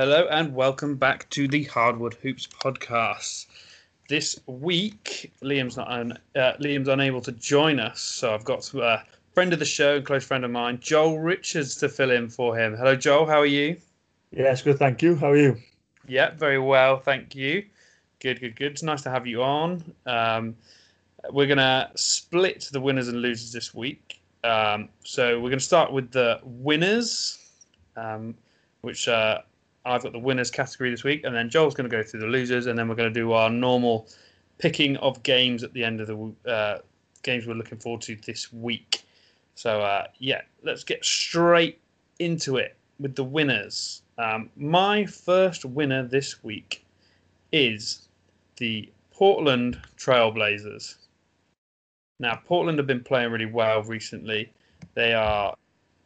Hello and welcome back to the Hardwood Hoops podcast. This week, Liam's not un, uh, Liam's unable to join us, so I've got a uh, friend of the show, a close friend of mine, Joel Richards, to fill in for him. Hello, Joel. How are you? Yes, good. Thank you. How are you? Yeah, very well. Thank you. Good, good, good. It's nice to have you on. Um, we're gonna split the winners and losers this week. Um, so we're gonna start with the winners, um, which. Uh, I've got the winners category this week, and then Joel's going to go through the losers, and then we're going to do our normal picking of games at the end of the uh, games we're looking forward to this week. So uh, yeah, let's get straight into it with the winners. Um, my first winner this week is the Portland Trailblazers. Now, Portland have been playing really well recently. They are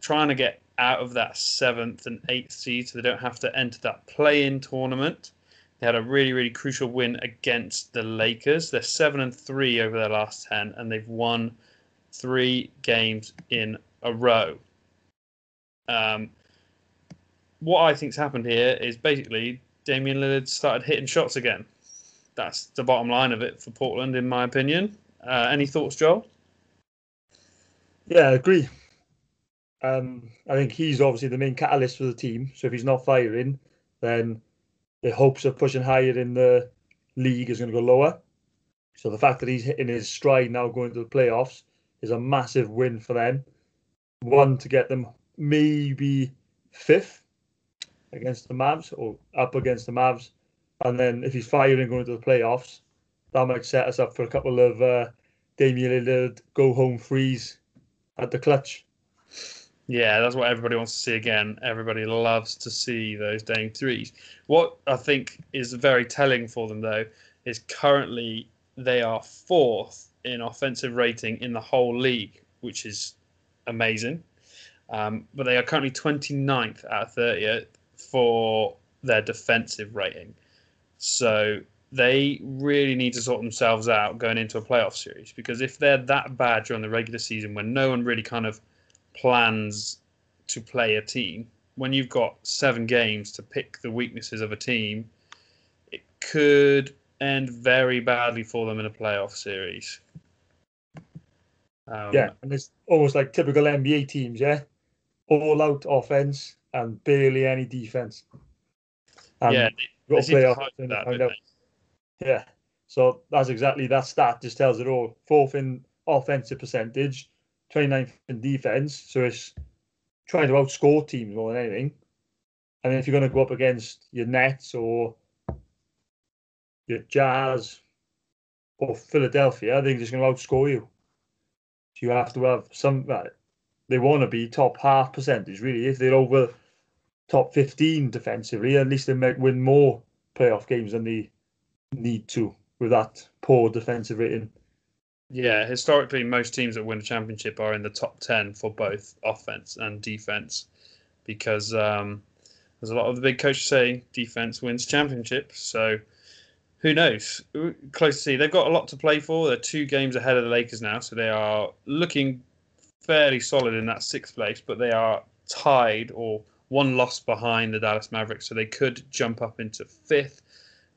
trying to get out of that seventh and eighth seed, so they don't have to enter that play-in tournament. They had a really, really crucial win against the Lakers. They're seven and three over their last ten, and they've won three games in a row. Um, what I think's happened here is basically Damian Lillard started hitting shots again. That's the bottom line of it for Portland, in my opinion. Uh, any thoughts, Joel? Yeah, I agree. Um, I think he's obviously the main catalyst for the team. So if he's not firing, then the hopes of pushing higher in the league is going to go lower. So the fact that he's hitting his stride now going to the playoffs is a massive win for them. One to get them maybe fifth against the Mavs or up against the Mavs, and then if he's firing going to the playoffs, that might set us up for a couple of uh, Damian Lillard go home frees at the clutch. Yeah, that's what everybody wants to see again. Everybody loves to see those Dame threes. What I think is very telling for them, though, is currently they are fourth in offensive rating in the whole league, which is amazing. Um, but they are currently 29th out of 30th for their defensive rating. So they really need to sort themselves out going into a playoff series because if they're that bad during the regular season when no one really kind of plans to play a team, when you've got seven games to pick the weaknesses of a team, it could end very badly for them in a playoff series. Um, yeah, and it's almost like typical NBA teams, yeah? All out offense and barely any defense. And yeah, they, they play off that, Yeah, so that's exactly that stat just tells it all. Fourth in offensive percentage, 29th in defense, so it's trying to outscore teams more than anything. And if you're going to go up against your Nets or your Jazz or Philadelphia, they're just going to outscore you. So you have to have some. They want to be top half percentage, really. If they're over top 15 defensively, at least they might win more playoff games than they need to with that poor defensive rating. Yeah, historically, most teams that win a championship are in the top 10 for both offense and defense because um, there's a lot of the big coaches say defense wins championships. So who knows? Close to see. They've got a lot to play for. They're two games ahead of the Lakers now, so they are looking fairly solid in that sixth place, but they are tied or one loss behind the Dallas Mavericks, so they could jump up into fifth,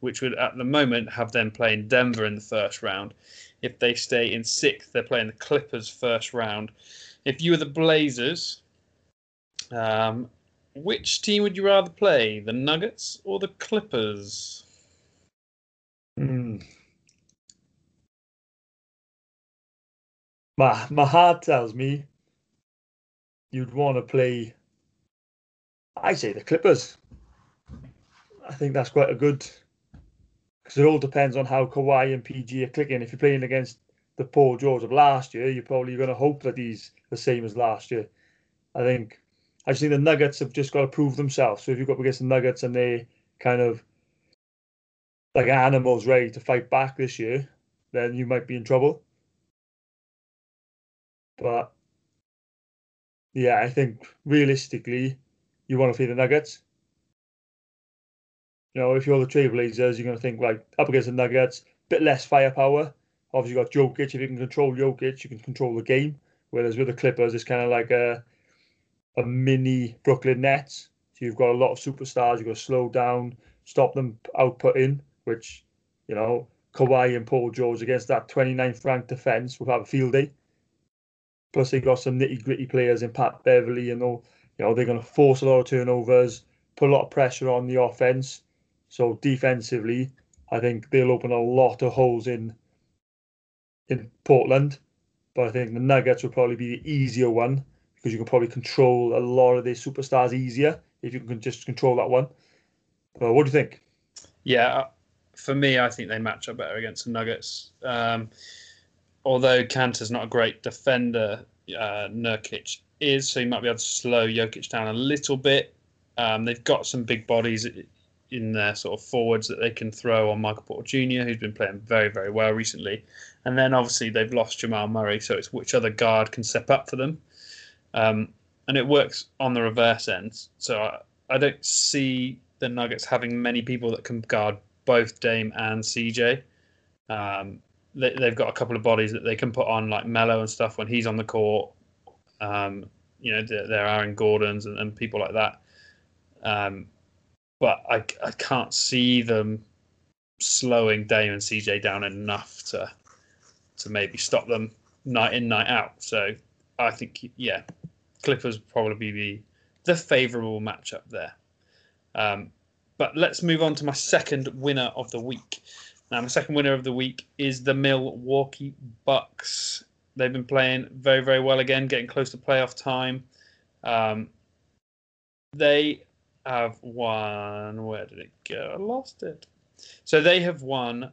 which would at the moment have them playing Denver in the first round. If they stay in sixth, they're playing the Clippers first round. If you were the Blazers, um, which team would you rather play, the Nuggets or the Clippers? Hmm. My my heart tells me you'd want to play. I say the Clippers. I think that's quite a good because it all depends on how Kawhi and PG are clicking. If you're playing against the Paul George of last year, you're probably going to hope that he's the same as last year. I think I just think the Nuggets have just got to prove themselves. So if you go up against the Nuggets and they kind of like animals ready to fight back this year, then you might be in trouble. But yeah, I think realistically, you want to play the Nuggets. You know, if you're the Trailblazers, you're going to think like up against the Nuggets, bit less firepower. Obviously, you've got Jokic. If you can control Jokic, you can control the game. Whereas with the Clippers, it's kind of like a a mini Brooklyn Nets. So you've got a lot of superstars. You've got to slow down, stop them outputting, which, you know, Kawhi and Paul George against that 29th ranked defence will have a field day. Plus, they've got some nitty gritty players in Pat Beverley, and all. You know, they're going to force a lot of turnovers, put a lot of pressure on the offense. So defensively, I think they'll open a lot of holes in in Portland. But I think the Nuggets will probably be the easier one because you can probably control a lot of their superstars easier if you can just control that one. Uh, what do you think? Yeah, uh, for me, I think they match up better against the Nuggets. Um, although Kanter's not a great defender, uh, Nurkic is, so he might be able to slow Jokic down a little bit. Um, they've got some big bodies in their sort of forwards that they can throw on Michael Porter Jr., who's been playing very, very well recently. And then obviously they've lost Jamal Murray, so it's which other guard can step up for them. Um, and it works on the reverse end. So I, I don't see the Nuggets having many people that can guard both Dame and CJ. Um, they, have got a couple of bodies that they can put on like Melo and stuff when he's on the court. Um, you know, there are Aaron Gordons and, and people like that. Um, but I, I can't see them slowing Dame and CJ down enough to to maybe stop them night in night out. So I think yeah, Clippers probably be the favourable matchup there. Um, but let's move on to my second winner of the week. Now, my second winner of the week is the Milwaukee Bucks. They've been playing very, very well again, getting close to playoff time. Um, they have won. Where did it go? I lost it. So they have won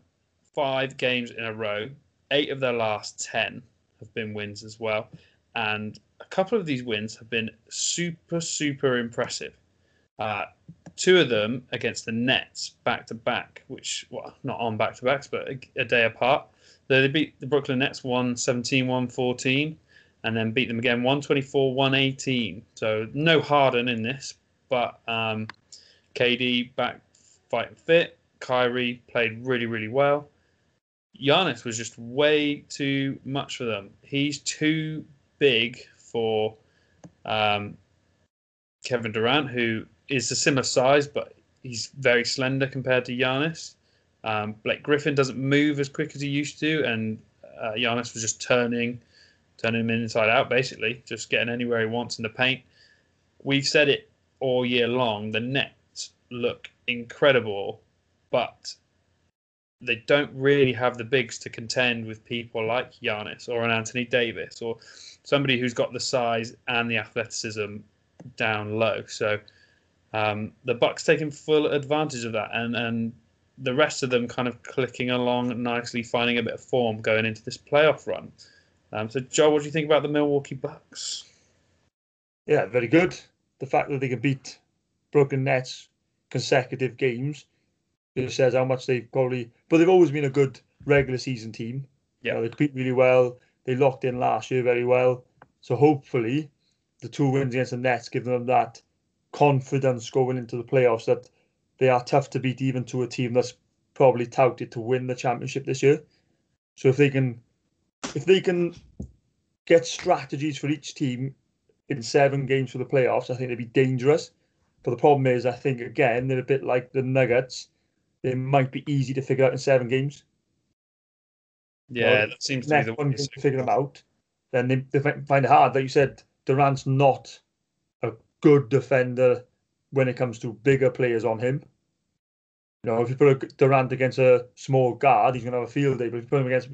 five games in a row. Eight of their last ten have been wins as well, and a couple of these wins have been super, super impressive. Uh, two of them against the Nets back to back, which, well, not on back to backs, but a, a, day apart. They beat the Brooklyn Nets 117 114 and then beat them again 124 118. So no Harden in this, but um, KD back fighting fit. Kyrie played really, really well. Giannis was just way too much for them. He's too big for um, Kevin Durant, who is a similar size, but he's very slender compared to Giannis. Um, Blake Griffin doesn't move as quick as he used to, and uh, Giannis was just turning, turning him inside out, basically, just getting anywhere he wants in the paint. We've said it all year long. The Nets look incredible, but they don't really have the bigs to contend with people like Giannis or an Anthony Davis or somebody who's got the size and the athleticism down low. So um, the Bucks taking full advantage of that, and and the rest of them kind of clicking along nicely, finding a bit of form going into this playoff run. Um, so, Joe, what do you think about the Milwaukee Bucks? Yeah, very good. The fact that they can beat Brooklyn Nets consecutive games just says how much they've probably. But they've always been a good regular season team. Yeah, you know, they compete really well. They locked in last year very well. So hopefully, the two wins against the Nets give them that confidence going into the playoffs that they are tough to beat, even to a team that's probably touted to win the championship this year. So if they can, if they can get strategies for each team in seven games for the playoffs, I think they'd be dangerous. But the problem is, I think again they're a bit like the Nuggets. They might be easy to figure out in seven games. Yeah, well, that seems to be the one to figure them out. Then they, they find it hard. Like you said, Durant's not a good defender when it comes to bigger players on him. You know, if you put a Durant against a small guard, he's going to have a field day. But if you put him against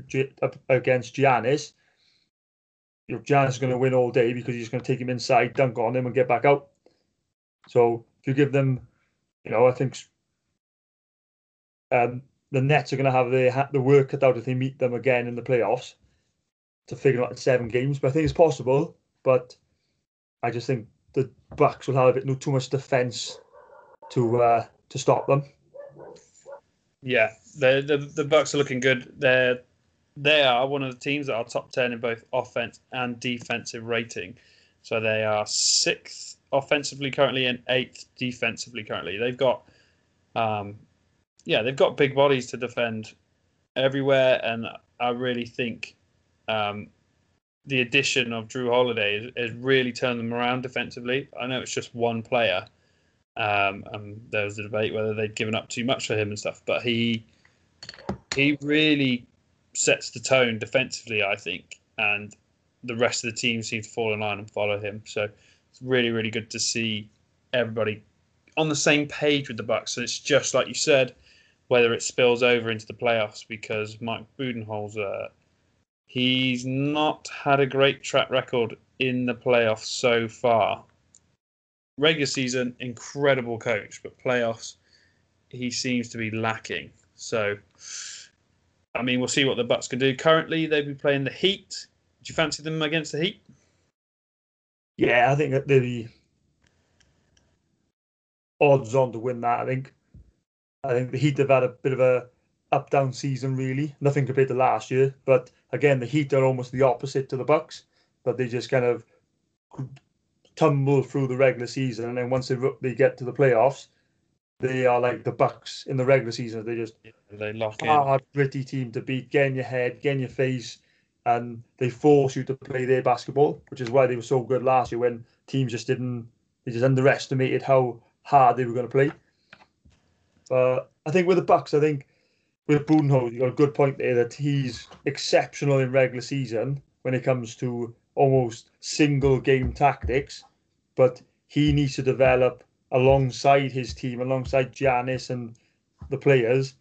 against Giannis, you know, going to win all day because he's going to take him inside, dunk on him, and get back out. So if you give them, you know, I think um, the Nets are going to have the the work cut out if they meet them again in the playoffs to figure out seven games. But I think it's possible. But I just think the Bucks will have a bit no too much defense to uh, to stop them. Yeah, the the the Bucks are looking good. They're they are one of the teams that are top ten in both offense and defensive rating. So they are sixth offensively currently and eighth defensively currently. They've got um, yeah, they've got big bodies to defend everywhere, and I really think um, the addition of Jrue Holiday has, really turned them around defensively. I know it's just one player, Um, and there was a debate whether they'd given up too much for him and stuff. But he he really sets the tone defensively, I think, and the rest of the team seem to fall in line and follow him. So it's really, really good to see everybody on the same page with the Bucks. So it's just like you said, whether it spills over into the playoffs because Mike Budenholzer, he's not had a great track record in the playoffs so far. Regular season, incredible coach, but playoffs, he seems to be lacking. So, I mean, we'll see what the Bucks can do. Currently, they've been playing the Heat. Do you fancy them against the Heat? Yeah, I think the odds on to win that. I think. I think the Heat have had a bit of a up down season, really. Nothing compared to last year, but again, the Heat are almost the opposite to the Bucks. But they just kind of tumble through the regular season, and then once they they get to the playoffs, they are like the Bucks in the regular season. They just yeah, they lock hard, in. gritty team to beat, get in your head, get in your face, and they force you to play their basketball, which is why they were so good last year when teams just didn't. They just underestimated how hard they were going to play. But I think with the Bucks, I think with Budenholzer, you got a good point there that he's exceptional in regular season when it comes to almost single game tactics, but he needs to develop alongside his team, alongside Giannis and the players,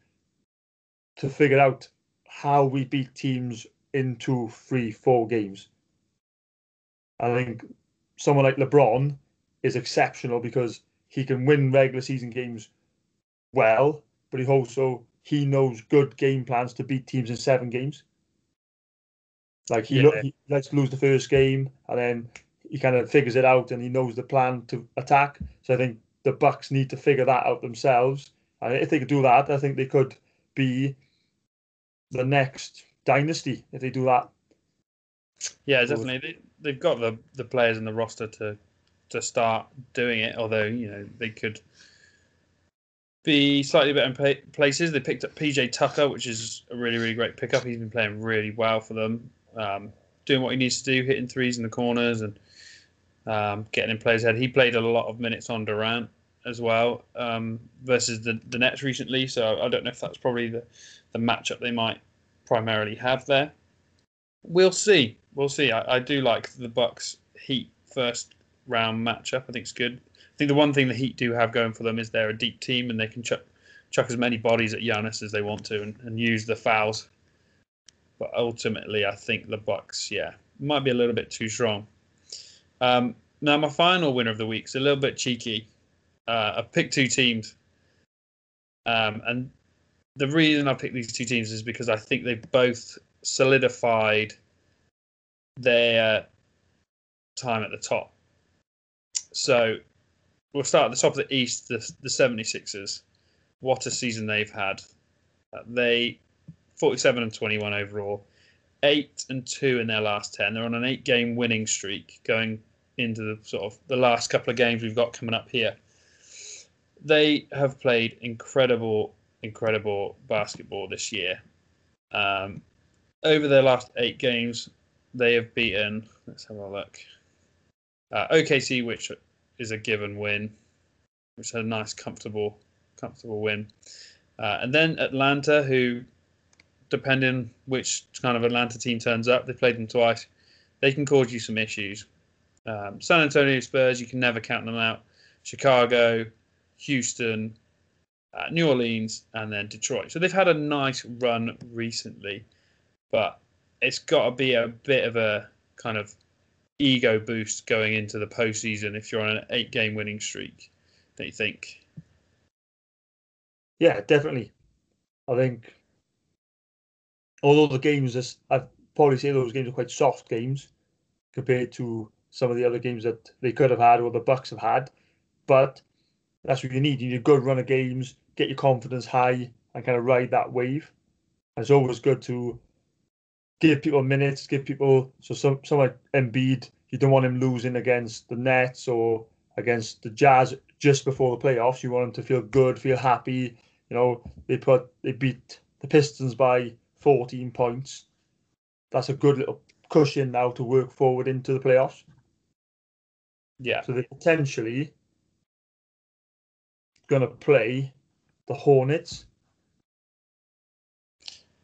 to figure out how we beat teams in two, three, four games. I think someone like LeBron is exceptional because he can win regular season games well, but he also he knows good game plans to beat teams in seven games. Like he, yeah. he likes to lose the first game and then he kind of figures it out and he knows the plan to attack. So I think the Bucks need to figure that out themselves. And if they could do that, I think they could be the next dynasty if they do that. Yeah, definitely. They, they've got the, the players in the roster to to start doing it. Although you know they could be slightly better in places. They picked up PJ Tucker, which is a really really great pickup. He's been playing really well for them, um, doing what he needs to do, hitting threes in the corners and um, getting in players' head. He played a lot of minutes on Durant as well um, versus the the Nets recently. So I don't know if that's probably the the matchup they might primarily have there. We'll see. We'll see. I, I do like the Bucks Heat first round matchup. I think it's good. I think the one thing the Heat do have going for them is they're a deep team and they can chuck, chuck as many bodies at Giannis as they want to and, and use the fouls. But ultimately, I think the Bucks, yeah, might be a little bit too strong. Um, now, my final winner of the week is a little bit cheeky. Uh, I picked two teams, um, and the reason I picked these two teams is because I think they both solidified their time at the top. So we'll start at the top of the East, the, the 76ers. What a season they've had. Uh, they 47 and 21 overall, 8 and 2 in their last 10. They're on an 8 game winning streak going into the sort of the last couple of games we've got coming up here. They have played incredible incredible basketball this year. Um, over their last 8 games, they have beaten let's have a look. Uh, OKC, which is a given win, which had a nice, comfortable, comfortable win. Uh, and then Atlanta, who, depending which kind of Atlanta team turns up, they played them twice. They can cause you some issues. Um, San Antonio Spurs, you can never count them out. Chicago, Houston, uh, New Orleans, and then Detroit. So they've had a nice run recently, but it's got to be a bit of a kind of ego boost going into the postseason if you're on an eight game winning streak, don't you think? Yeah, definitely. I think although the games I'd probably say those games are quite soft games compared to some of the other games that they could have had or the Bucks have had. But that's what you need. You need a good run of games, get your confidence high and kind of ride that wave. And it's always good to give people minutes, give people so some some like Embiid, you don't want him losing against the Nets or against the Jazz just before the playoffs. You want him to feel good, feel happy. You know, they put they beat the Pistons by 14 points. That's a good little cushion now to work forward into the playoffs. Yeah. So they're potentially going to play the Hornets.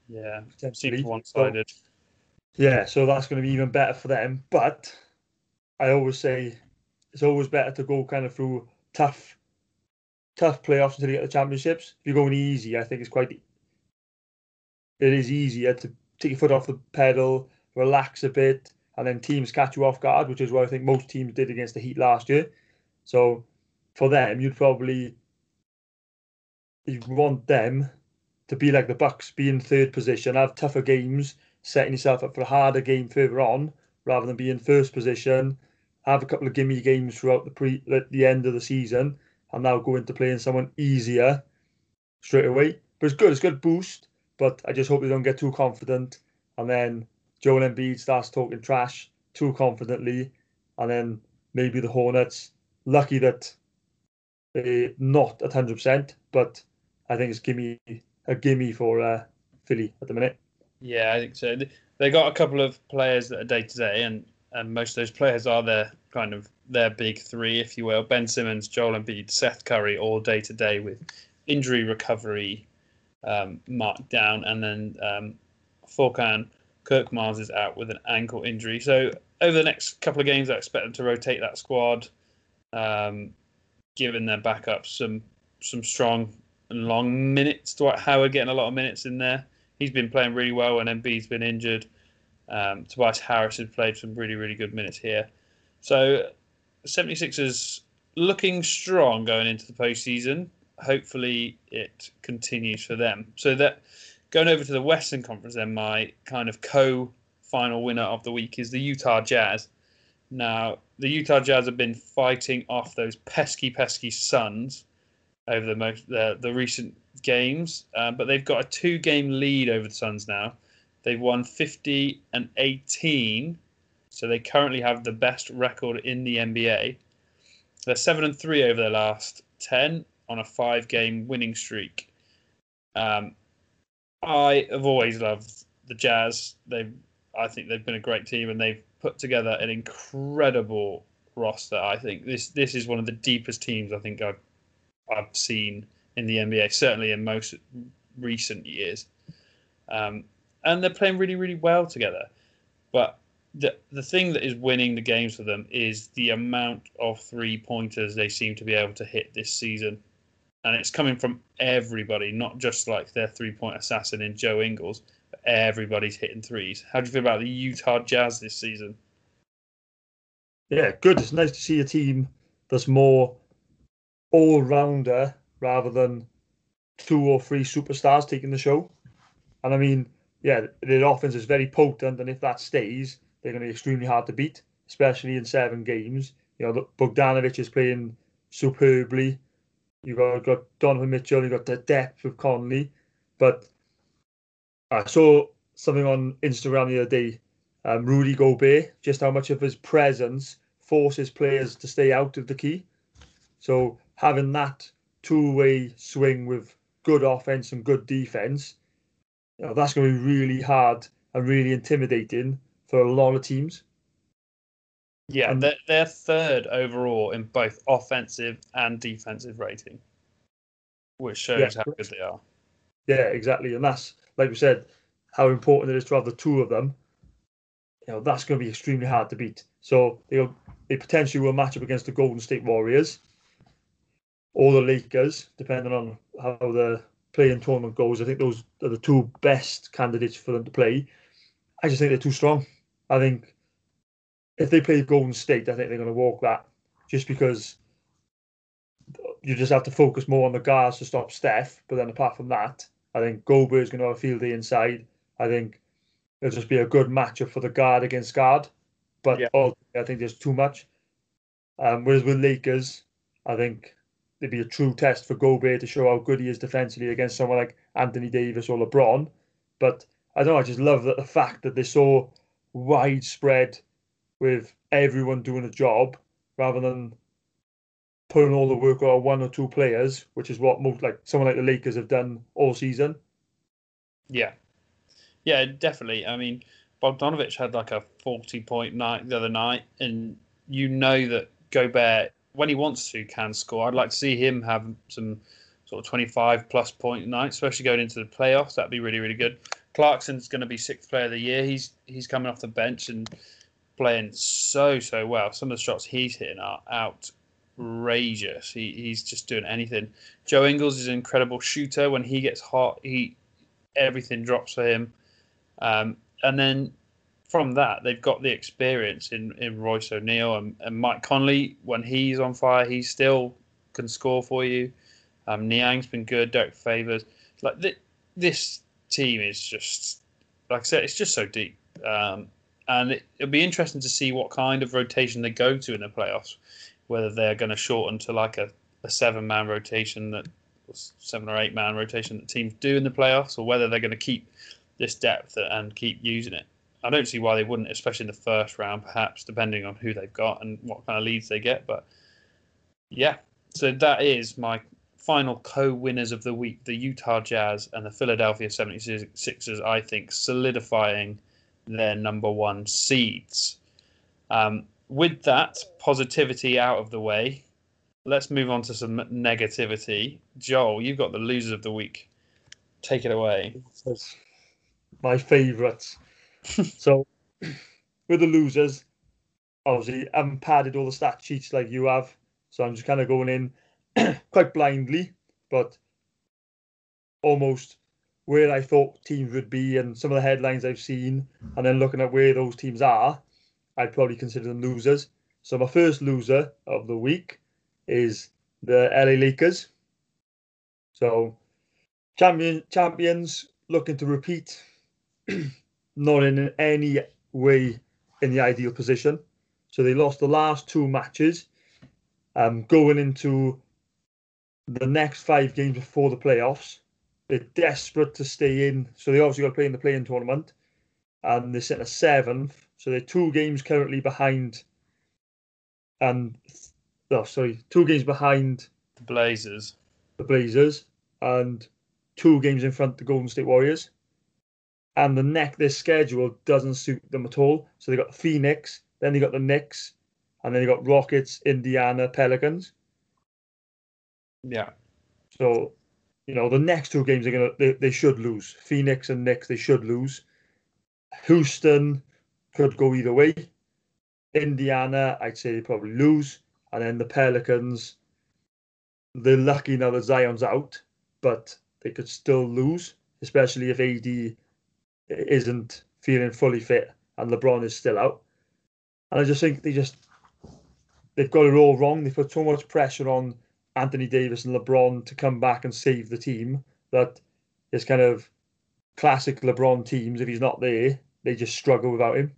Yeah, potentially. one-sided. So, yeah, so that's going to be even better for them. But I always say it's always better to go kind of through tough, tough playoffs until you get the championships. If you're going easy, I think it's quite. It is easier to take your foot off the pedal, relax a bit, and then teams catch you off guard, which is what I think most teams did against the Heat last year. So for them, you'd probably you want them to be like the Bucks, be in third position, have tougher games, setting yourself up for a harder game further on, rather than be in first position, have a couple of gimme games throughout the pre at the end of the season, and now go into playing someone easier straight away. But it's good, it's good boost. But I just hope they don't get too confident, and then Joel Embiid starts talking trash too confidently, and then maybe the Hornets. Lucky that they're not at hundred percent, but I think it's gimme a gimme for uh, Philly at the minute. Yeah, I think so. They got a couple of players that are day to day, and and most of those players are their kind of their big three, if you will. Ben Simmons, Joel Embiid, Seth Curry, all day to day with injury recovery um, marked down, and then um, Furkan Korkmaz is out with an ankle injury. So over the next couple of games, I expect them to rotate that squad, um, giving their backups some some strong and long minutes. Dwight Howard getting a lot of minutes in there. He's been playing really well when Embiid's been injured. Um, Tobias Harris has played some really, really good minutes here. So 76ers looking strong going into the postseason. Hopefully it continues for them. So that going over to the Western Conference, then my kind of co-final winner of the week is the Utah Jazz. Now the Utah Jazz have been fighting off those pesky, pesky Suns over the most the, the recent games, uh, but they've got a two-game lead over the Suns now. They've won 50 and 18, so they currently have the best record in the NBA. They're seven and three over their last 10 on a five-game winning streak. Um, I have always loved the Jazz. They, I think they've been a great team, and they've put together an incredible roster. I think this this is one of the deepest teams I think I've I've seen in the NBA, certainly in most recent years. Um, and they're playing really, really well together. But the the thing that is winning the games for them is the amount of three pointers they seem to be able to hit this season. And it's coming from everybody, not just like their three point assassin in Joe Ingles, but everybody's hitting threes. How do you feel about the Utah Jazz this season? Yeah, good. It's nice to see a team that's more all rounder rather than two or three superstars taking the show. And I mean, yeah, their offense is very potent, and if that stays, they're going to be extremely hard to beat, especially in seven games. You know, Bogdanovich is playing superbly. You've got, got Donovan Mitchell, you've got the depth of Conley. But I saw something on Instagram the other day, um, Rudy Gobert, just how much of his presence forces players to stay out of the key. So having that two-way swing with good offense and good defense, you know, that's going to be really hard and really intimidating for a lot of teams. Yeah, and, they're, they're third overall in both offensive and defensive rating, which shows yeah, how good they are. Yeah, exactly, and that's like we said, how important it is to have the two of them. You know, that's going to be extremely hard to beat. So they they potentially will match up against the Golden State Warriors or the Lakers, depending on how the play-in tournament goes. I think those are the two best candidates for them to play. I just think they're too strong. I think if they play Golden State, I think they're going to walk that just because you just have to focus more on the guards to stop Steph. But then apart from that, I think Gobert is going to have a field day inside. I think it'll just be a good matchup for the guard against guard. But yeah. I think there's too much. Um, whereas with Lakers, I think it'd be a true test for Gobert to show how good he is defensively against someone like Anthony Davis or LeBron. But I don't know, I just love that the fact that they saw widespread with everyone doing a job rather than putting all the work on one or two players, which is what most like someone like the Lakers have done all season. Yeah. Yeah, definitely. I mean, Bogdanovich had like a 40 point night the other night, and you know that Gobert when he wants to, can score. I'd like to see him have some sort of 25 plus point night, especially going into the playoffs. That'd be really, really good. Clarkson's going to be sixth player of the year. He's he's coming off the bench and playing so so well. Some of the shots he's hitting are outrageous. He, he's just doing anything. Joe Ingles is an incredible shooter. When he gets hot, he everything drops for him. Um, and then from that, they've got the experience in, in Royce O'Neale and, and Mike Conley. When he's on fire, he still can score for you. Um, Niang's been good. Derrick Favors. Like th- this team is just, like I said, it's just so deep. Um, and it, will be interesting to see what kind of rotation they go to in the playoffs. Whether they're going to shorten to like a, a seven man rotation that seven or eight man rotation that teams do in the playoffs, or whether they're going to keep this depth and keep using it. I don't see why they wouldn't, especially in the first round, perhaps depending on who they've got and what kind of leads they get. But yeah, so that is my final co-winners of the week: the Utah Jazz and the Philadelphia 76ers. I think solidifying their number one seeds. Um, with that positivity out of the way, let's move on to some negativity. Joel, you've got the losers of the week. Take it away. My favourites. so, with the losers, obviously, I haven't padded all the stat sheets like you have. So I'm just kind of going in quite blindly, but almost where I thought teams would be and some of the headlines I've seen, and then looking at where those teams are, I'd probably consider them losers. So my first loser of the week is the LA Lakers. So champion champions looking to repeat, not in any way in the ideal position. So they lost the last two matches, um, going into the next five games before the playoffs they're desperate to stay in. So they obviously got to play in the play-in tournament. And they're sitting at seventh. So they're two games currently behind. And oh, sorry, two games behind the Blazers. The Blazers. And two games in front of the Golden State Warriors. And the neck their schedule doesn't suit them at all. So they got Phoenix, then they got the Knicks, and then they got Rockets, Indiana, Pelicans. Yeah. So you know, the next two games are gonna they, they should lose. Phoenix and Knicks they should lose. Houston could go either way. Indiana, I'd say they probably lose, and then the Pelicans. They're lucky now that Zion's out, but they could still lose, especially if AD isn't feeling fully fit and LeBron is still out. And I just think they just they've got it all wrong. They put so much pressure on Anthony Davis and LeBron to come back and save the team. That is kind of classic LeBron teams. If he's not there, they just struggle without him.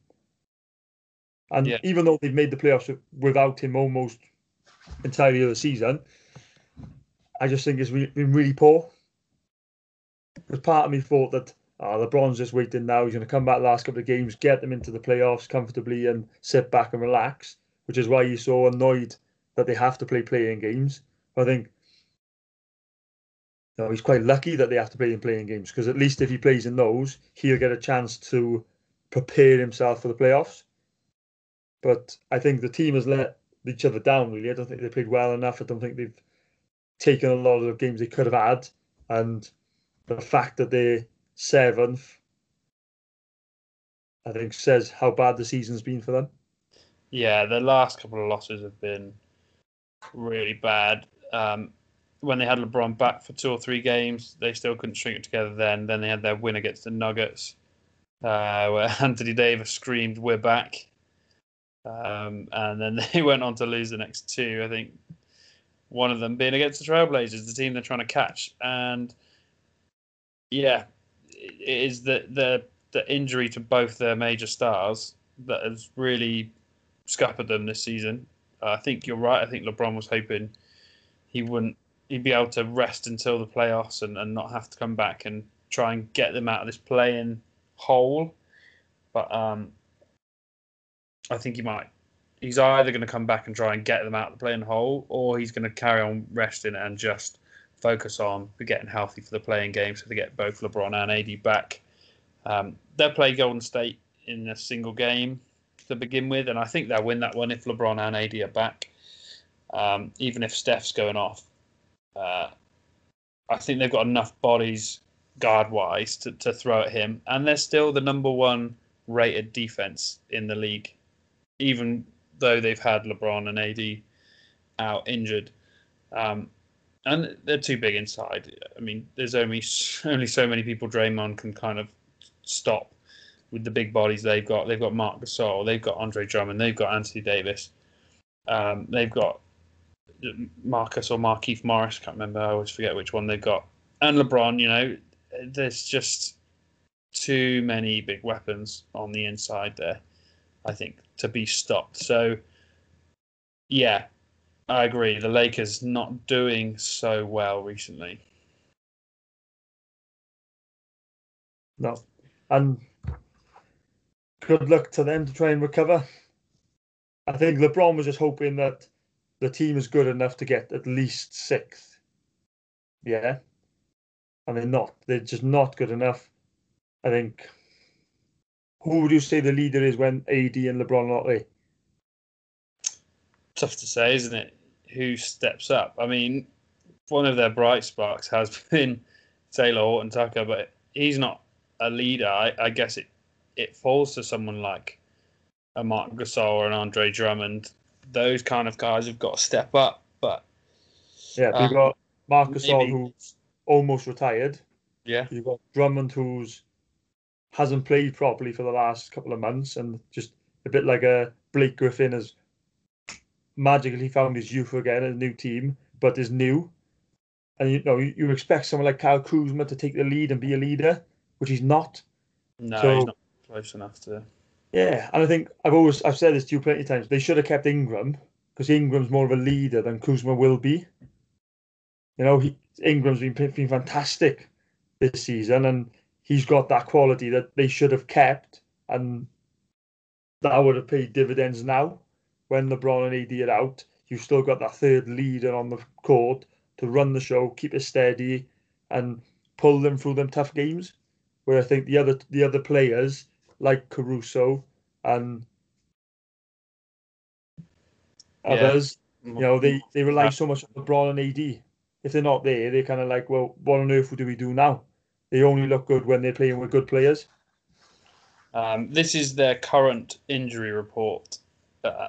And yeah. even though they've made the playoffs without him almost entirely of the season, I just think it's been really poor. Because part of me thought that oh, LeBron's just waiting now. He's going to come back the last couple of games, get them into the playoffs comfortably, and sit back and relax. Which is why he's so annoyed that they have to play play-in games. I think know, he's quite lucky that they have to play in play-in games because at least if he plays in those, he'll get a chance to prepare himself for the playoffs. But I think the team has let each other down, really. I don't think they played well enough. I don't think they've taken a lot of the games they could have had. And the fact that they're seventh, I think, says how bad the season's been for them. Yeah, the last couple of losses have been really bad. Um, when they had LeBron back for two or three games, they still couldn't string it together. Then, then they had their win against the Nuggets, uh, where Anthony Davis screamed, "We're back," um, and then they went on to lose the next two. I think one of them being against the Trailblazers, the team they're trying to catch, and yeah, it is the the the injury to both their major stars that has really scuppered them this season. I think you're right. I think LeBron was hoping he wouldn't he'd be able to rest until the playoffs and, and not have to come back and try and get them out of this play-in hole. But um, I think he might. He's either going to come back and try and get them out of the play-in hole, or he's going to carry on resting and just focus on getting healthy for the play-in game, so they get both LeBron and AD back. Um, they'll play Golden State in a single game to begin with, and I think they'll win that one if LeBron and AD are back. Um, even if Steph's going off, uh, I think they've got enough bodies guard wise to, to throw at him, and they're still the number one rated defense in the league, even though they've had LeBron and AD out injured. Um, and they're too big inside. I mean, there's only only so many people Draymond can kind of stop with the big bodies they've got. They've got Marc Gasol, they've got Andre Drummond, they've got Anthony Davis, um, they've got Marcus or Markieff Morris. Can't remember. I always forget which one they've got. And LeBron. You know, there's just too many big weapons on the inside there. I think to be stopped. So, yeah, I agree. The Lakers not doing so well recently. No, and good luck to them to try and recover. I think LeBron was just hoping that the team is good enough to get at least sixth. Yeah. And they're not. They're just not good enough. I think. Who would you say the leader is when AD and LeBron are not there? Tough to say, isn't it? Who steps up? I mean, one of their bright sparks has been Talen Horton Tucker, but he's not a leader. I, I guess it it falls to someone like a Marc Gasol or an Andre Drummond. Those kind of guys have got to step up. But yeah, um, got Marcus who's almost retired. Yeah, you've got Drummond who's hasn't played properly for the last couple of months, and just a bit like a Blake Griffin has magically found his youth again in a new team, but is new. And you know, you, you expect someone like Kyle Kuzma to take the lead and be a leader, which he's not. No, so, he's not close enough to. Yeah, and I think I've always I've said this to you plenty of times. They should have kept Ingram because Ingram's more of a leader than Kuzma will be. You know, he, Ingram's been been fantastic this season, and he's got that quality that they should have kept, and that would have paid dividends now. When LeBron and AD are out, you've still got that third leader on the court to run the show, keep it steady, and pull them through them tough games. Where I think the other the other players like Caruso and others, yeah. you know, they, they rely so much on LeBron and AD. If they're not there, they're kind of like, well, what on earth do we do now? They only look good when they're playing with good players. Um, this is their current injury report. Uh,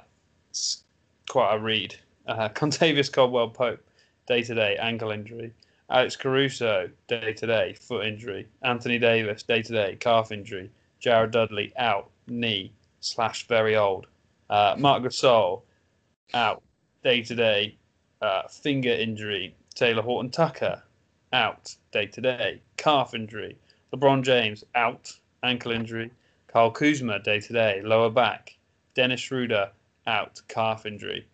it's quite a read. Uh, Kentavious Caldwell Pope, day to day ankle injury. Alex Caruso, day to day foot injury. Anthony Davis, day to day calf injury. Jared Dudley out, knee slash very old. Uh, Marc Gasol out, day to day, finger injury. Talen Horton Tucker out, day to day, calf injury. LeBron James out, ankle injury. Kyle Kuzma day to day, lower back. Dennis Schroeder out, calf injury.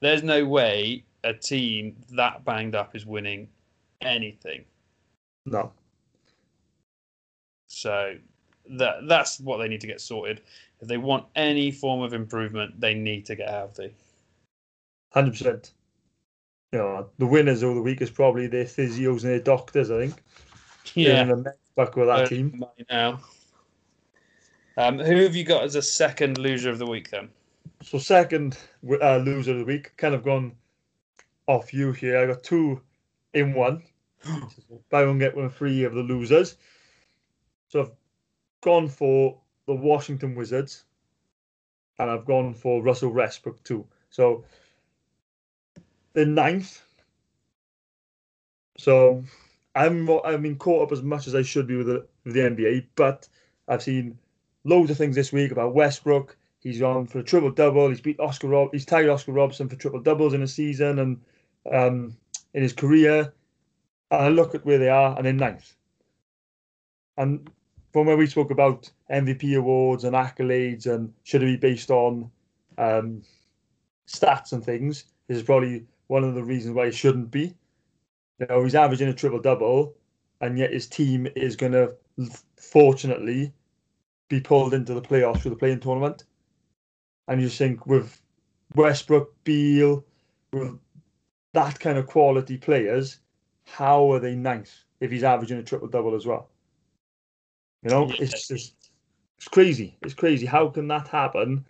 There's no way a team that banged up is winning anything. No. So that that's what they need to get sorted. If they want any form of improvement, they need to get healthy. Hundred percent. You know, the winners of the week is probably their physios and their doctors. I think. Yeah. Back with that team now. Um, who have you got as a second loser of the week then? So second uh, loser of the week, kind of gone off you here. I got two in one. Buy one get one free of the losers. So I've gone for the Washington Wizards, and I've gone for Russell Westbrook too. So the ninth. So I'm I mean caught up as much as I should be with the, with the NBA, but I've seen loads of things this week about Westbrook. He's on for a triple double. He's beat Oscar Rob. He's tied Oscar Robertson for triple doubles in a season and um, in his career. And I look at where they are, and in ninth. And from where we spoke about MVP awards and accolades and should it be based on um, stats and things, this is probably one of the reasons why it shouldn't be. You know, he's averaging a triple double, and yet his team is going to fortunately be pulled into the playoffs for the play-in tournament. And you think with Westbrook, Beal, with that kind of quality players, how are they ninth if he's averaging a triple double as well? You know, it's just it's crazy. It's crazy. How can that happen?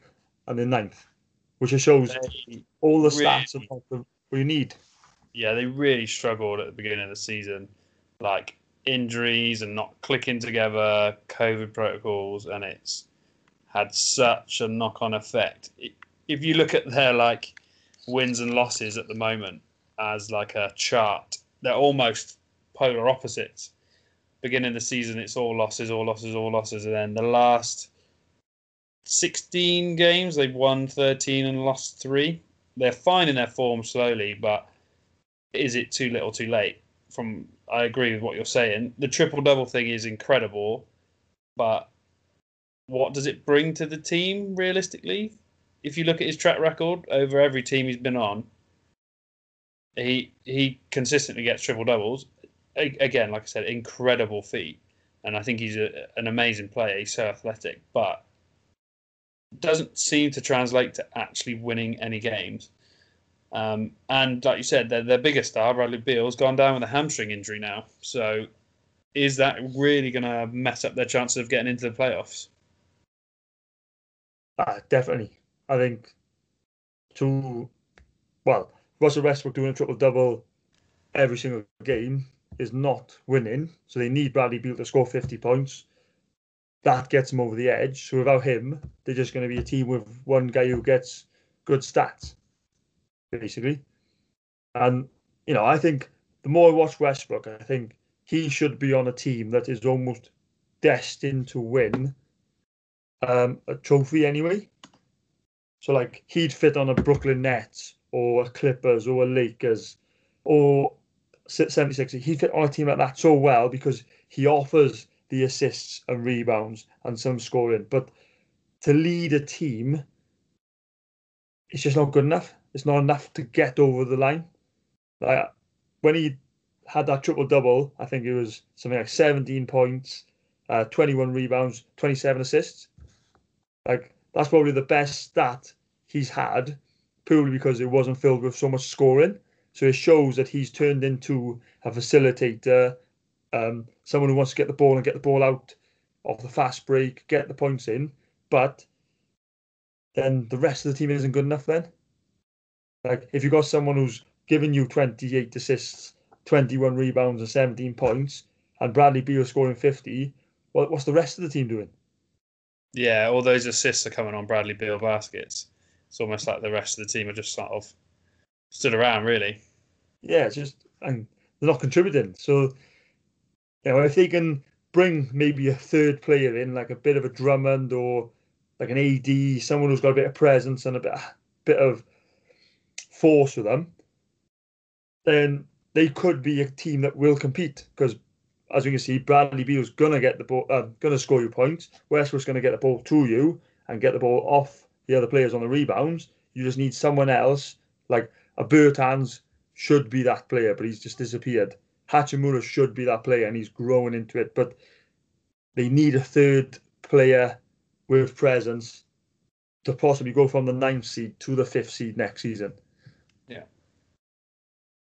And then ninth. which shows They, all the really- stats the- what you need. yeah, they really struggled at the beginning of the season, like injuries and not clicking together, COVID protocols, and it's had such a knock-on effect. If you look at their like wins and losses at the moment as like a chart, they're almost polar opposites. Beginning of the season, it's all losses, all losses, all losses, and then the last 16 games, they've won 13 and lost three. They're finding their form slowly, but is it too little, too late? From I agree with what you're saying. The triple double thing is incredible, but what does it bring to the team realistically? If you look at his track record over every team he's been on, he he consistently gets triple doubles. Again, like I said, incredible feat, and I think he's a, an amazing player. He's so athletic, but doesn't seem to translate to actually winning any games. Um, and like you said, their, their biggest star, Bradley Beal's gone down with a hamstring injury now. So is that really going to mess up their chances of getting into the playoffs? Ah, definitely. I think to well, Russell Westbrook doing a triple double every single game is not winning. So they need Bradley Beal to score 50 points. That gets them over the edge. So without him, they're just going to be a team with one guy who gets good stats, basically. And you know, I think the more I watch Westbrook, I think he should be on a team that is almost destined to win um, a trophy anyway. So like he'd fit on a Brooklyn Nets or a Clippers or a Lakers or 76. He'd fit on a team like that so well because he offers the assists and rebounds and some scoring. But to lead a team, it's just not good enough. It's not enough to get over the line. Like when he had that triple double, I think it was something like 17 points, uh, 21 rebounds, 27 assists. Like that's probably the best stat he's had, purely because it wasn't filled with so much scoring. So it shows that he's turned into a facilitator, um, someone who wants to get the ball and get the ball out of the fast break, get the points in. But then the rest of the team isn't good enough. Then, like if you've got someone who's giving you 28 assists, 21 rebounds, and 17 points, and Bradley Beal scoring 50, what, what's the rest of the team doing? Yeah, all those assists are coming on Bradley Beal baskets. It's almost like the rest of the team are just sort of stood around, really. Yeah, it's just and they're not contributing. So, you know, if they can bring maybe a third player in, like a bit of a Drummond or like an AD, someone who's got a bit of presence and a bit bit of force with them, then they could be a team that will compete. Because as we can see, Bradley Beal's gonna get the ball, uh, gonna score you points. Westbrook's gonna get the ball to you and get the ball off the other players on the rebounds. You just need someone else, like a Bertans should be that player, but he's just disappeared. Hachimura should be that player, and he's growing into it. But they need a third player with presence to possibly go from the ninth seed to the fifth seed next season. Yeah,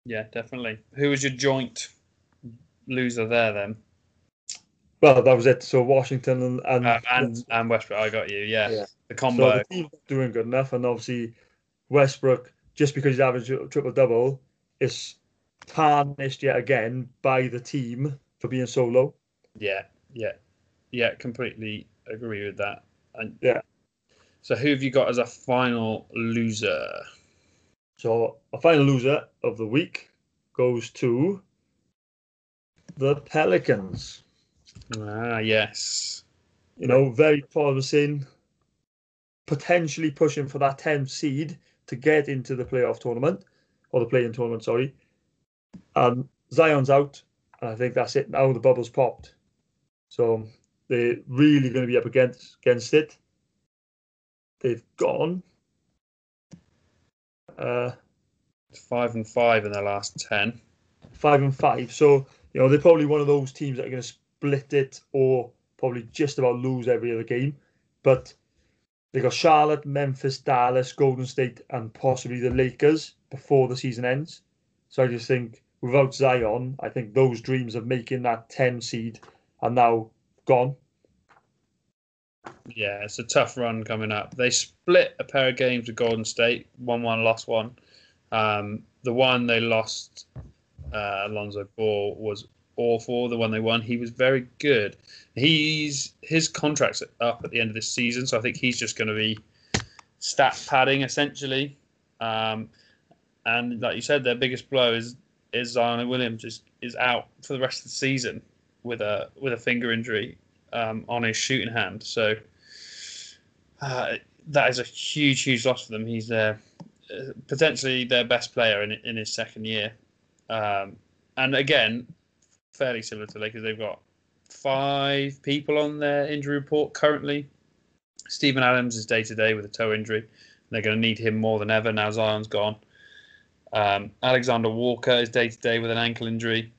Yeah, definitely. Who was your joint loser there then? Well, that was it. So Washington and and, Uh, and and Westbrook, I got you. Yeah, Yeah. the so combo. the team's doing good enough, and obviously Westbrook, just because he's averaged a triple double, is tarnished yet again by the team for being so low. Yeah, yeah, yeah. Completely agree with that. And Yeah. So who have you got as a final loser? So a final loser of the week goes to the Pelicans. Ah, yes. You know, very promising, potentially pushing for that 10th seed to get into the playoff tournament or the play-in tournament. Sorry, and Zion's out, and I think that's it. Now the bubble's popped, so they're really going to be up against against it. They've gone. Uh, Five and five in their last ten. five and five. So you know they're probably one of those teams that are going to split it or probably just about lose every other game. But they got Charlotte, Memphis, Dallas, Golden State, and possibly the Lakers before the season ends. So I just think without Zion, I think those dreams of making that ten seed are now gone. Yeah, it's a tough run coming up. They split a pair of games with Golden State, one one, lost one. Um, the one they lost, uh, Alonzo Ball was awful. The one they won, he was very good. He's his contract's up at the end of this season, so I think he's just going to be stat padding essentially. Um, and like you said, their biggest blow is is Zion Williams is is out for the rest of the season with a with a finger injury um, on his shooting hand. So uh, that is a huge, huge loss for them. He's their uh, potentially their best player in in his second year. Um, and again, fairly similar to Lakers, they've got five people on their injury report currently. Steven Adams is day to day with a toe injury. They're going to need him more than ever now Zion's gone. Um, Alexander Walker is day to day with an ankle injury.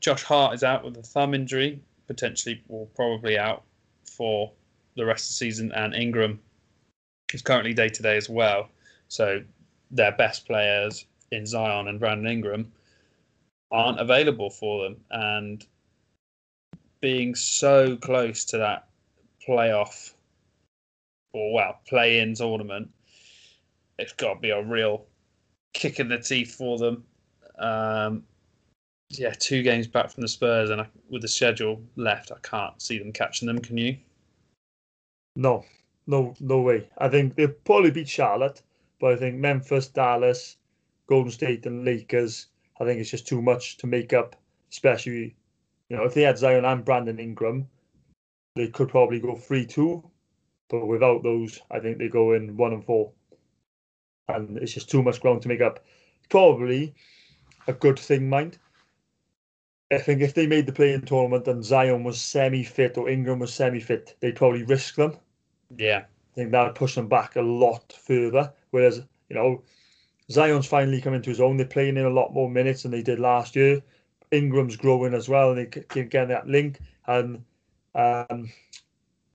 Josh Hart is out with a thumb injury, potentially or probably out for the rest of the season. And Ingram is currently day to day as well. So their best players in Zion and Brandon Ingram aren't available for them. And being so close to that playoff or well, play in tournament, it's got to be a real kick in the teeth for them. Um, yeah, two games back from the Spurs, and I, with the schedule left, I can't see them catching them. Can you? No, no, no way. I think they'll probably beat Charlotte, but I think Memphis, Dallas, Golden State, and Lakers. I think it's just too much to make up. Especially, you know, if they had Zion and Brandon Ingram, they could probably go three two, but without those, I think they go in one and four and it's just too much ground to make up. Probably a good thing, mind. I think if they made the play-in tournament and Zion was semi-fit or Ingram was semi-fit, they'd probably risk them. Yeah. I think that'd push them back a lot further. Whereas, you know, Zion's finally come into his own. They're playing in a lot more minutes than they did last year. Ingram's growing as well, and they can get that link. And um,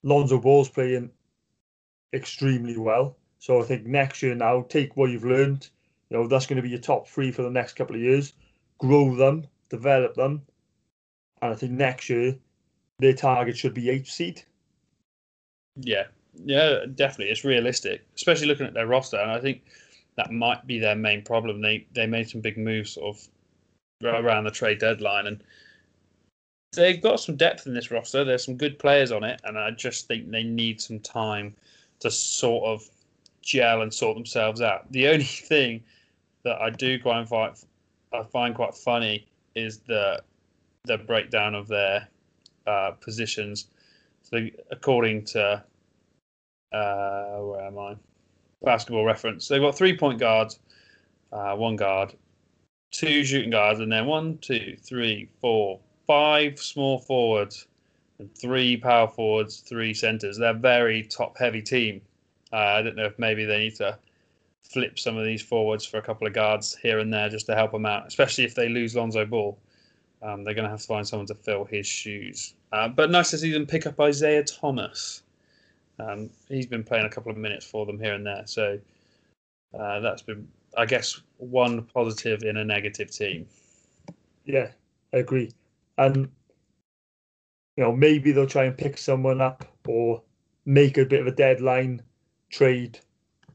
Lonzo Ball's playing extremely well. So I think next year now, take what you've learned. You know, that's going to be your top three for the next couple of years. Grow them, develop them. And I think next year, their target should be eighth seed. Yeah, yeah, definitely. It's realistic, especially looking at their roster. And I think that might be their main problem. They they made some big moves sort of around the trade deadline, and they've got some depth in this roster. There's some good players on it, and I just think they need some time to sort of gel and sort themselves out. The only thing that I do quite find, I find quite funny is the the breakdown of their uh, positions. So according to uh, where am I? Basketball Reference. They've got three point guards, uh, one guard, two shooting guards, and then one, two, three, four, five small forwards, and three power forwards, three centers. They're very top heavy team. Uh, I don't know if maybe they need to flip some of these forwards for a couple of guards here and there just to help them out, especially if they lose Lonzo Ball. Um, they're going to have to find someone to fill his shoes. Uh, but nice to see them pick up Isaiah Thomas. Um, he's been playing a couple of minutes for them here and there. So uh, that's been, I guess, one positive in a negative team. Yeah, I agree. And, you know, maybe they'll try and pick someone up or make a bit of a deadline trade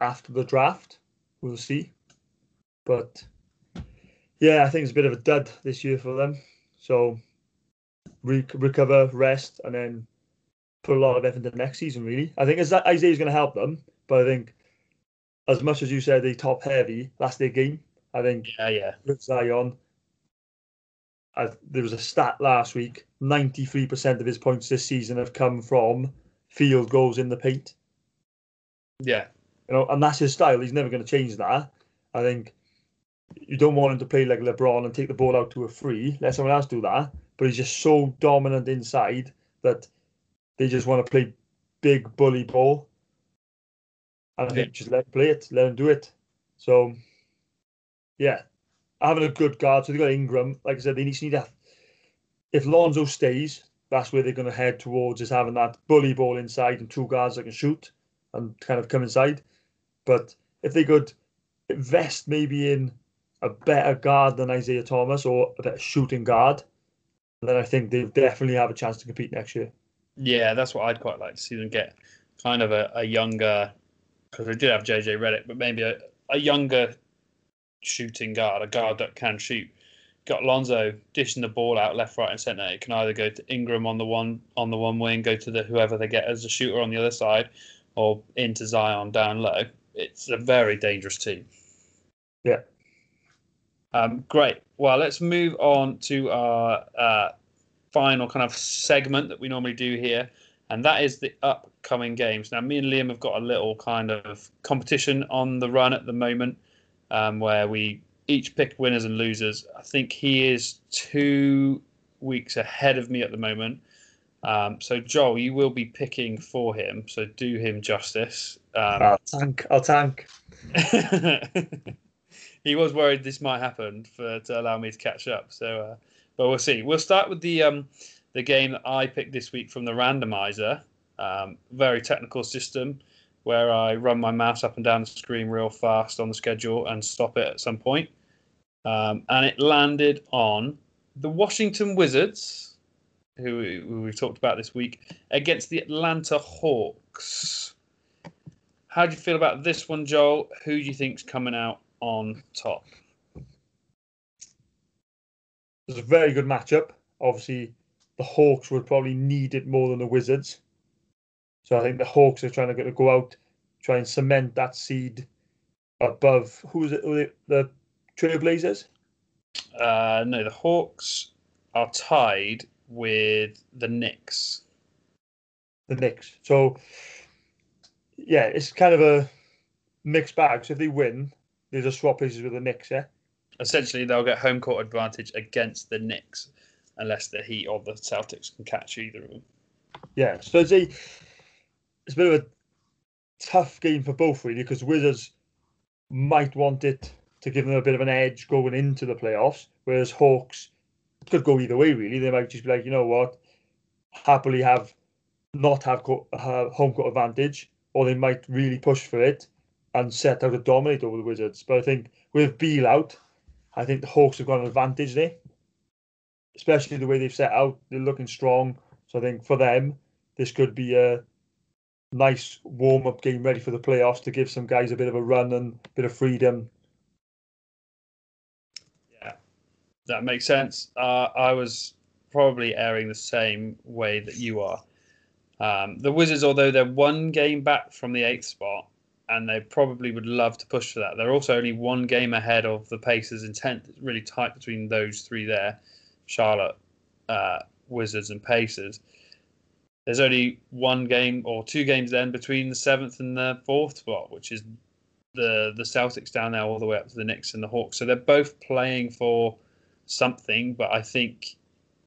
after the draft. We'll see. But yeah, I think it's a bit of a dud this year for them. So re- recover, rest, and then put a lot of effort into next season. Really, I think Isaiah's going to help them. But I think, as much as you said, they top heavy. That's their game. I think. Yeah, yeah. With Zion, I, there was a stat last week: ninety-three percent of his points this season have come from field goals in the paint. Yeah. You know, and that's his style. He's never going to change that. I think you don't want him to play like LeBron and take the ball out to a free. Let someone else do that. But he's just so dominant inside that they just want to play big bully ball. And I think just let him play it, let him do it. So, yeah, having a good guard. So they've got Ingram. Like I said, they need to need that. If Lonzo stays, that's where they're going to head towards is having that bully ball inside and two guards that can shoot and kind of come inside. But if they could invest maybe in a better guard than Isaiah Thomas or a better shooting guard, then I think they definitely have a chance to compete next year. Yeah, that's what I'd quite like to see them get. Kind of a, a younger, because they did have JJ Redick, but maybe a, a younger shooting guard, a guard that can shoot. Got Lonzo dishing the ball out left, right, and centre. It can either go to Ingram on the one on the one wing, go to the whoever they get as a shooter on the other side, or into Zion down low. It's a very dangerous team. Yeah. Um, great. Well, let's move on to our uh, final kind of segment that we normally do here, and that is the upcoming games. Now, me and Liam have got a little kind of competition on the run at the moment um, where we each pick winners and losers. I think he is two weeks ahead of me at the moment. Um, so Joel, you will be picking for him. So do him justice. Um, I'll tank. I'll tank. he was worried this might happen for to allow me to catch up. So, uh, but we'll see. We'll start with the um, the game that I picked this week from the randomizer. Um, very technical system where I run my mouse up and down the screen real fast on the schedule and stop it at some point. Um, and it landed on the Washington Wizards, who, who we've talked about this week, against the Atlanta Hawks. How do you feel about this one, Joel? Who do you think's coming out on top? It's a very good matchup. Obviously, the Hawks would probably need it more than the Wizards. So I think the Hawks are trying to get to go out, try and cement that seed above. Who is it? it the Trailblazers? Uh, no, the Hawks are tied with the Knicks. The Knicks. So yeah, it's kind of a mixed bag. So if they win, they just swap places with the Knicks, yeah? Essentially, they'll get home court advantage against the Knicks unless the Heat or the Celtics can catch either of them. Yeah, so it's a, it's a bit of a tough game for both, really, because Wizards might want it to give them a bit of an edge going into the playoffs, whereas Hawks could go either way, really. They might just be like, you know what, happily have not have uh, home court advantage, or they might really push for it and set out to dominate over the Wizards. But I think with Beal out, I think the Hawks have got an advantage there, especially the way they've set out. They're looking strong. So I think for them, this could be a nice warm up game ready for the playoffs to give some guys a bit of a run and a bit of freedom. Yeah, that makes sense. Uh, I was probably airing the same way that you are. Um, the Wizards, although they're one game back from the eighth spot, and they probably would love to push for that. They're also only one game ahead of the Pacers in tenth. It's really tight between those three there, Charlotte, uh, Wizards, and Pacers. There's only one game or two games then between the seventh and the fourth spot, which is the the Celtics down there all the way up to the Knicks and the Hawks. So they're both playing for something, but I think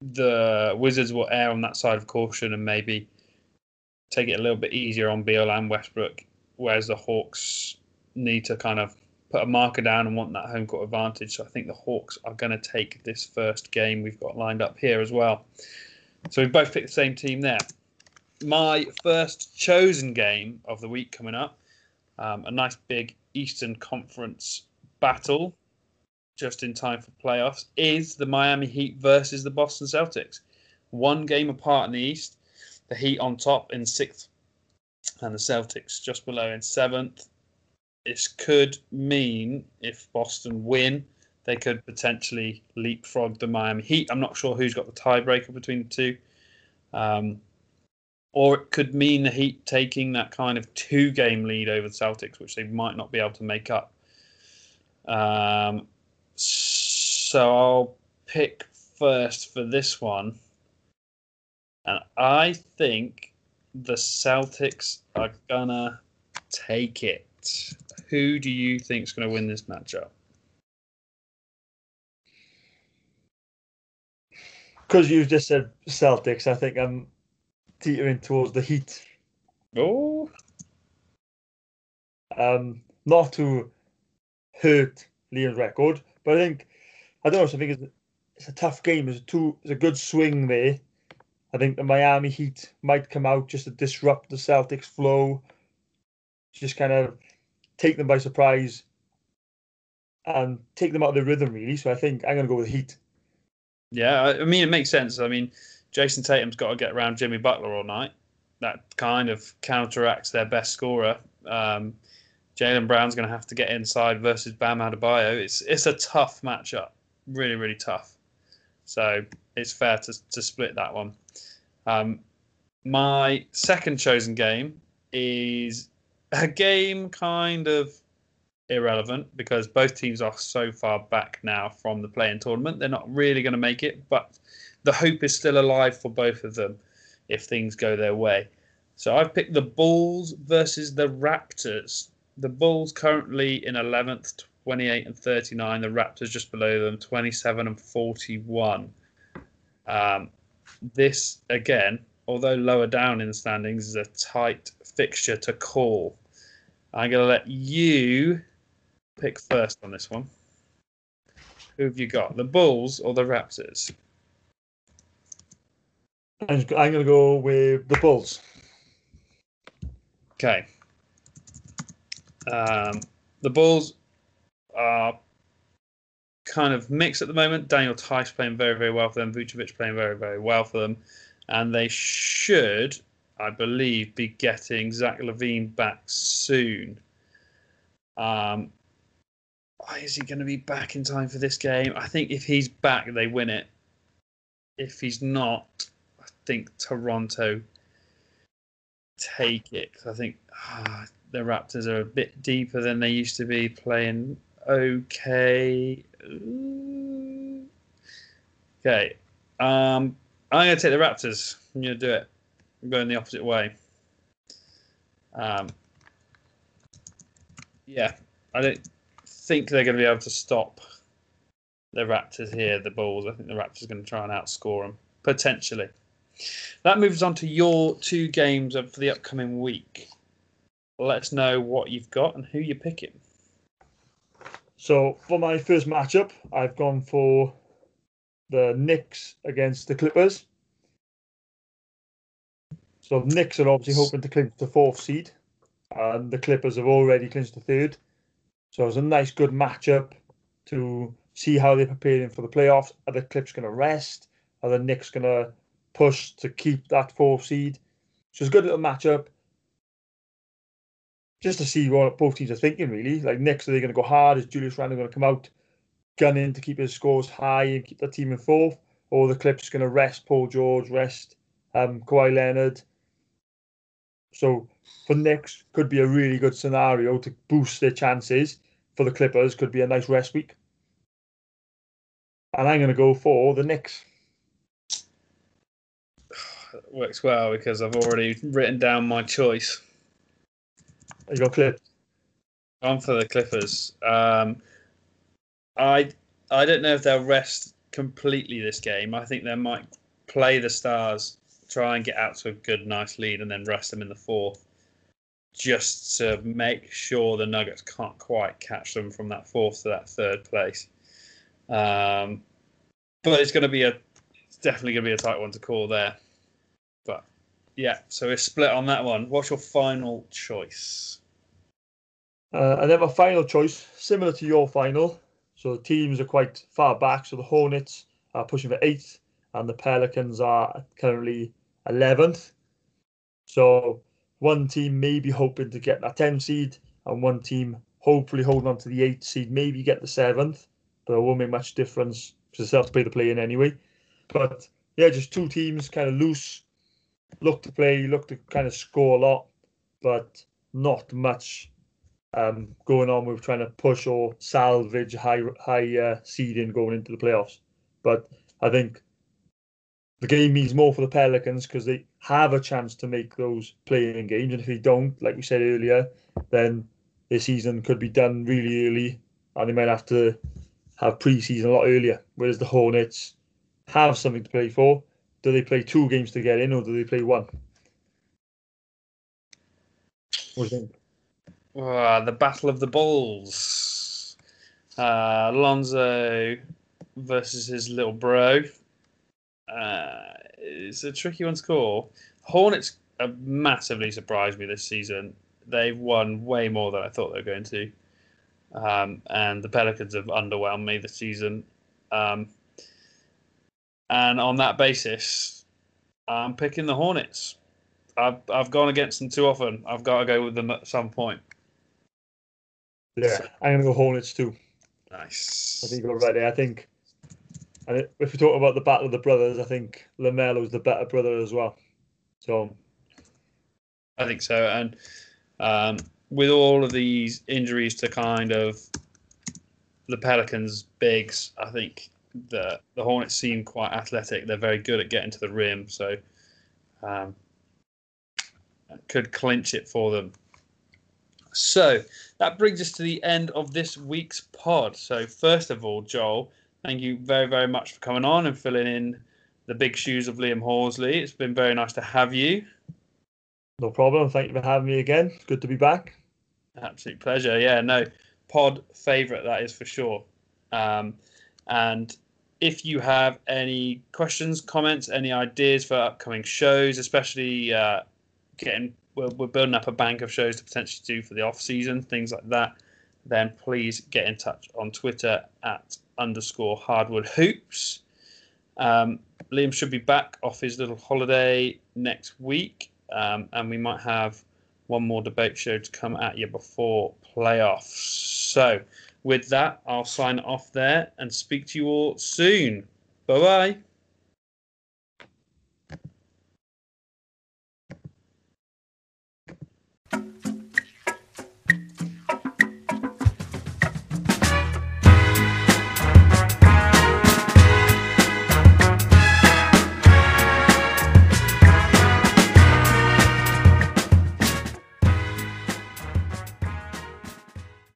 the Wizards will err on that side of caution and maybe take it a little bit easier on Beal and Westbrook whereas the Hawks need to kind of put a marker down and want that home court advantage. So I think the Hawks are going to take this first game we've got lined up here as well. So we've both picked the same team there. My first chosen game of the week coming up, um, a nice big Eastern Conference battle just in time for playoffs, is the Miami Heat versus the Boston Celtics. One game apart in the East, the Heat on top in sixth and the Celtics just below in seventh. This could mean if Boston win, they could potentially leapfrog the Miami Heat. I'm not sure who's got the tiebreaker between the two. Um, or it could mean the Heat taking that kind of two game lead over the Celtics, which they might not be able to make up. Um, so I'll pick first for this one. And I think the Celtics are gonna take it. Who do you think is to win this matchup? Because you just said Celtics, I think I'm teetering towards the Heat. Oh. Um, not to hurt Liam's record, but I think I don't know. I think it's, it's a tough game. It's a two. It's a good swing there. I think the Miami Heat might come out just to disrupt the Celtics flow, just kind of take them by surprise and take them out of the rhythm, really. So I think I'm going to go with the Heat. Yeah, I mean, it makes sense. I mean, Jayson Tatum's got to get around Jimmy Butler all night. That kind of counteracts their best scorer. Um, Jaylen Brown's going to have to get inside versus Bam Adebayo. It's it's a tough matchup, really really tough. So it's fair to to split that one. Um, my second chosen game is a game kind of irrelevant because both teams are so far back now from the play-in tournament. They're not really going to make it, but the hope is still alive for both of them if things go their way. So I've picked the Bulls versus the Raptors. The Bulls currently in 11th, 28 and 39. The Raptors just below them, 27 and 41. Um, this, again, although lower down in the standings, is a tight fixture to call. I'm going to let you pick first on this one. Who have you got, the Bulls or the Raptors? I'm, going to go with the Bulls. Okay. Um, the Bulls are kind of mixed at the moment. Daniel Theis playing very, very well for them. Vucevic playing very, very well for them. And they should, I believe, be getting Zach LaVine back soon. Um, is he going to be back in time for this game? I think if he's back, they win it. If he's not, I think Toronto take it. I think ah, the Raptors are a bit deeper than they used to be, playing okay. Okay. Um, I'm going to take the Raptors. I'm going to do it. I'm going the opposite way. Um, yeah, I don't think they're going to be able to stop the Raptors here, the Bulls. I think the Raptors are going to try and outscore them, potentially. That moves on to your two games for the upcoming week. Let us know what you've got and who you're picking. So for my first matchup, I've gone for the Knicks against the Clippers. So the Knicks are obviously hoping to clinch the fourth seed, and the Clippers have already clinched the third. So it's a nice, good matchup to see how they're preparing for the playoffs. Are the Clips going to rest? Are the Knicks going to push to keep that fourth seed? So it's a good little matchup. Just to see what both teams are thinking, really. Like Knicks, are they going to go hard? Is Julius Randle going to come out gunning to keep his scores high and keep the team in fourth? Or the Clips going to rest Paul George, rest um, Kawhi Leonard? So for Knicks, could be a really good scenario to boost their chances. For the Clippers, could be a nice rest week. And I'm going to go for the Knicks. works well because I've already written down my choice. You got Clip. I'm for the Clippers. Um, I I don't know if they'll rest completely this game. I think they might play the Stars, try and get out to a good, nice lead, and then rest them in the fourth, just to make sure the Nuggets can't quite catch them from that fourth to that third place. Um, but it's going to be a it's definitely going to be a tight one to call there. Yeah, so we're split on that one. What's your final choice? Uh, and then my final choice, similar to your final. So the teams are quite far back. So the Hornets are pushing for eighth, and the Pelicans are currently 11th. So one team may be hoping to get that 10 seed, and one team hopefully holding on to the 8th seed, maybe get the 7th, but it won't make much difference because they'll have to play the play in anyway. But yeah, just two teams kind of loose, look to play, look to kind of score a lot, but not much um, going on with trying to push or salvage high high uh, seeding going into the playoffs. But I think the game means more for the Pelicans because they have a chance to make those play-in games, and if they don't, like we said earlier, then the season could be done really early, and they might have to have pre-season a lot earlier. Whereas the Hornets have something to play for. Do they play two games to get in, or do they play one? What do you think? Uh, the Battle of the Bulls. Uh, Lonzo versus his little bro. Uh, it's a tricky one to call. Hornets have massively surprised me this season. They've won way more than I thought they were going to. Um, and the Pelicans have underwhelmed me this season. Um, and on that basis, I'm picking the Hornets. I've I've gone against them too often. I've got to go with them at some point. Yeah, I'm gonna go Hornets too. Nice. I think you're right there. I think, and if we talk about the battle of the brothers, I think LaMelo's the better brother as well. So I think so. And um, with all of these injuries to kind of the Pelicans' bigs, I think the the Hornets seem quite athletic. They're very good at getting to the rim, so um, could clinch it for them. So that brings us to the end of this week's pod. So first of all, Joel, thank you very very much for coming on and filling in the big shoes of Liam Horsley. It's been very nice to have you. No problem. Thank you for having me again. It's good to be back. Absolute pleasure. Yeah, no, pod favourite, that is for sure. Um, and if you have any questions, comments, any ideas for upcoming shows, especially uh, getting, we're, we're building up a bank of shows to potentially do for the off season, things like that, then please get in touch on Twitter at underscore hardwood hoops. Um, Liam should be back off his little holiday next week, um, and we might have one more debate show to come at you before playoffs. So, with that, I'll sign off there and speak to you all soon. Bye bye.